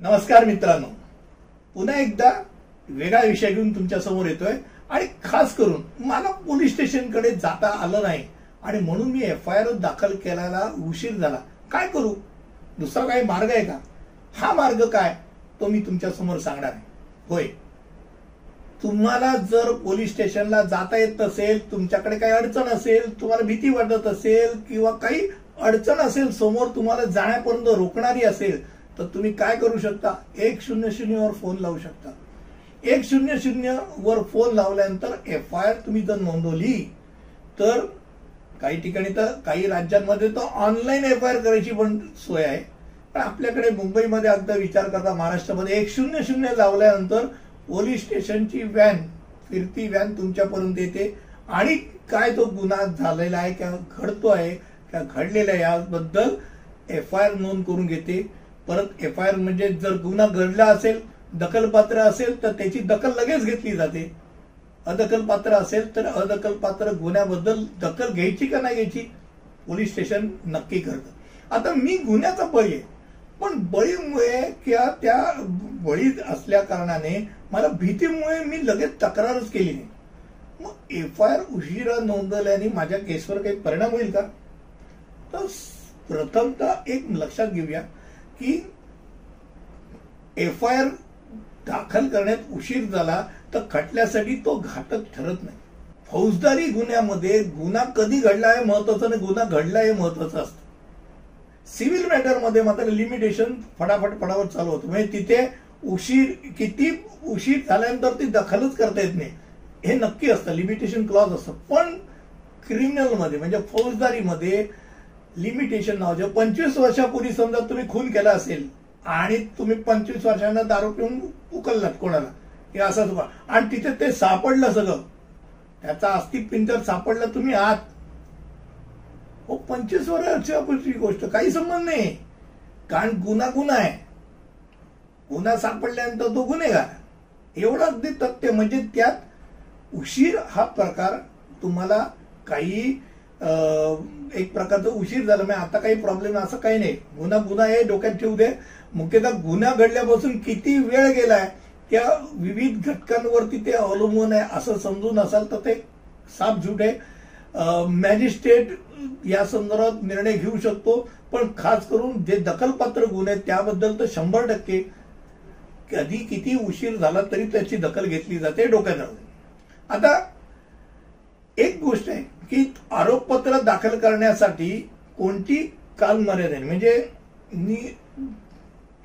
नमस्कार मित्रांनो. पुन्हा एकदा वेगळा विषय घेऊन तुमच्यासमोर येतोय. आणि खास करून मला पोलीस स्टेशनकडे जाता आलं नाही. आणि म्हणून मी एफ आय आर दाखल केल्याला उशीर झाला. काय करू? दुसरा काही मार्ग आहे का? हा मार्ग काय? तो मी तुमच्यासमोर सांगणार आहे. होय. तुम्हाला जर पोलीस स्टेशनला जाता येत नसेल तुमच्याकडे काही अडचण असेल तुम्हाला भीती वाटत असेल किंवा काही अडचण असेल समोर तुम्हाला जाण्यापर्यंत रोखणारी असेल तर तुम्ही काय करू शकता? एक शून्य शून्यवर फोन लावू शकता. एक शून्य शून्य वर फोन लावल्यानंतर एफ आय आर तुम्ही जर नोंदवली तर काही ठिकाणी तर काही राज्यांमध्ये तर ऑनलाईन एफ आय आर करायची पण सोय आहे. पण आपल्याकडे मुंबईमध्ये अगदी विचार करता महाराष्ट्रामध्ये एक शून्य शून्य लावल्यानंतर पोलीस स्टेशनची व्हॅन फिरती व्हॅन तुमच्यापर्यंत येते. आणि काय तो गुन्हा झालेला आहे किंवा घडतो आहे किंवा घडलेला आहे याबद्दल एफ आय आर नोंद करून घेते. परत एफ आय आर म्हणजे जर गुन्हा घडला असेल दखलपात्र असेल तर त्याची दखल लगेच घेतली जाते. अदखलपात्र असेल तर अदखलपात्र गुन्ह्याबद्दल दखल घ्यायची का नाही घ्यायची? पोलीस स्टेशन नक्की करतं. आता मी गुन्ह्याचा बळी आहे. पण बळीमुळे किंवा त्या बळी असल्या कारणाने मला भीतीमुळे मी लगेच तक्रारच केली नाही. मग एफ आय आर उशिरा नोंदवल्याने माझ्या केसवर काही परिणाम होईल का? तर प्रथमतः एक लक्षात घेऊया. की एफ आय आर दाखल करण्यात उशीर झाला तर खटल्यासाठी तो घातक ठरत नाही. फौजदारी गुन्ह्यामध्ये गुन्हा कधी घडला हे महत्वाचं आणि गुन्हा घडला हे महत्वाचं असतं. सिव्हिल मॅटरमध्ये मात्र लिमिटेशन फटाफट फटाफट चालू होतं. म्हणजे तिथे उशीर किती उशीर झाल्यानंतर ती दखलच करता येत नाही. हे नक्की असतं. लिमिटेशन क्लॉज असतं. पण क्रिमिनलमध्ये म्हणजे फौजदारीमध्ये लिमिटेशन नावाचं पंचवीस वर्षापूर्वी समजा तुम्ही खून केला असेल आणि तुम्ही पंचवीस वर्षांना दारू पिऊन उकललात कोणाला हे असंच बा आणि तिथे ते सापडलं सगळं. त्याचा अस्तित्व सापडला तुम्ही आत. हो पंचवीस वर्षापूर्वीची गोष्ट काही संबंध नाही. कारण गुन्हा गुन्हा आहे. गुन्हा सापडल्यानंतर तो गुन्हेगार. एवढं अगदी तथ्य म्हणजे त्यात उशीर हा प्रकार तुम्हाला काही एक प्रकारचं उशीर झाला. म्हणजे आता काही प्रॉब्लेम असं काही नाही. गुन्हा गुन्हा हे डोक्यात ठेवू दे. मुख्यतः गुन्हा घडल्यापासून किती वेळ गेलाय त्या विविध घटकांवरती ते अवलंबून आहे असं समजून असाल तर ते साफ झूट आहे. मॅजिस्ट्रेट या संदर्भात निर्णय घेऊ शकतो. पण खास करून जे दखलपात्र गुन्हे आहेत त्याबद्दल तर शंभर टक्के कधी किती उशीर झाला तरी त्याची दखल घेतली जाते डोक्यात आता एक गोष्ट आहे. की आरोपपत्र दाखल करण्यासाठी कोणती कालमर्यादा म्हणजे मी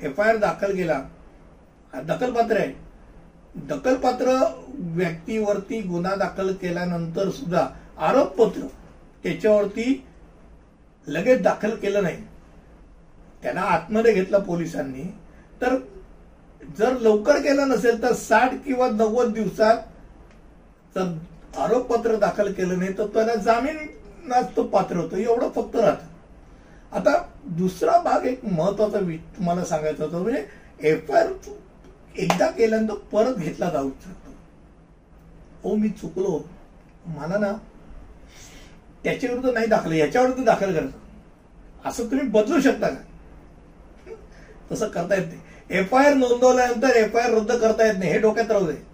एफ आय आर दाखल केला दखलपात्र आहे. दखलपात्र व्यक्तीवरती गुन्हा दाखल केल्यानंतर सुद्धा आरोपपत्र त्याच्यावरती लगेच दाखल केलं नाही. त्याला आतमध्ये घेतलं पोलिसांनी. तर जर लवकर केलं नसेल तर साठ किंवा नव्वद दिवसात आरोपपत्र दाखल केलं नाही तर त्याला जामीन तो पात्र होतो. एवढं फक्त राहतं. आता दुसरा भाग एक महत्त्वाचा तुम्हाला सांगायचा होता म्हणजे एफ आय आर एकदा केल्यानंतर परत घेतला जाऊ शकतो. हो मी चुकलो. मला ना त्याच्याविरुद्ध नाही दाखल याच्याविरुद्ध दाखल करायचं. असं तुम्ही बदलू शकता का? तसं करता येत नाही. एफ आय आर नोंदवल्यानंतर एफ आय आर रद्द करता येत नाही. हे डोक्यात राहू दे.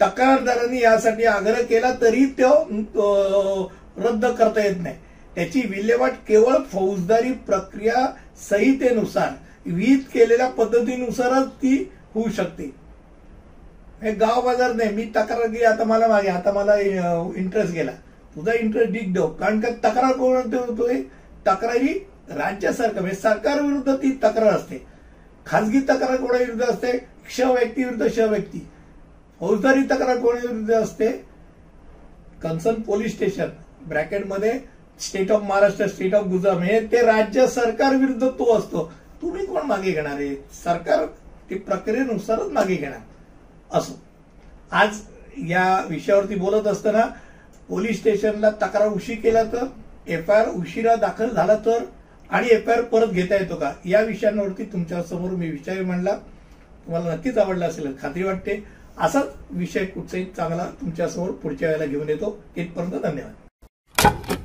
तक्रारदारांनी यासाठी आग्रह केला तरी तो रद्द करता येत नाही. त्याची विल्हेवाट केवळ फौजदारी प्रक्रिया संहितेनुसार विहित केलेल्या पद्धतीनुसारच ती होऊ शकते. हे गाव बाजार नाही मी तक्रार केली आता मला मागे आता मला इंटरेस्ट गेला. तुझा इंटरेस्ट डिग देऊ कारण का तक्रार कोण होतोय तक्रारी राज्य सरकार म्हणजे सरकार विरुद्ध ती तक्रार असते. खासगी तक्रार कोणाविरुद्ध असते? क्ष व्यक्ती विरुद्ध श व्यक्ती. फौजदारी तक्रार कोणाविरुद्ध असते? Concern police station. ब्रॅकेटमध्ये state of Maharashtra state of Gujarat हे ते राज्य सरकार विरुद्ध तो असतो. तुम्ही कोण मागे घेणार आहे? सरकार ते प्रक्रियेनुसारच मागे घेणार. असो. आज या विषयावरती बोलत असताना पोलीस स्टेशनला तक्रार उशीर केला तर एफ आय आर उशिरा दाखल झाला तर आणि एफ आय आर परत घेता येतो का? या विषयांवरती तुमच्यासमोर मी विचार मांडला. तुम्हाला नक्कीच आवडला असेल खात्री वाटते. असाच विषय कुठचाही चांगला तुमच्यासमोर पुढच्या वेळेला घेऊन येतो. इथपर्यंत धन्यवाद.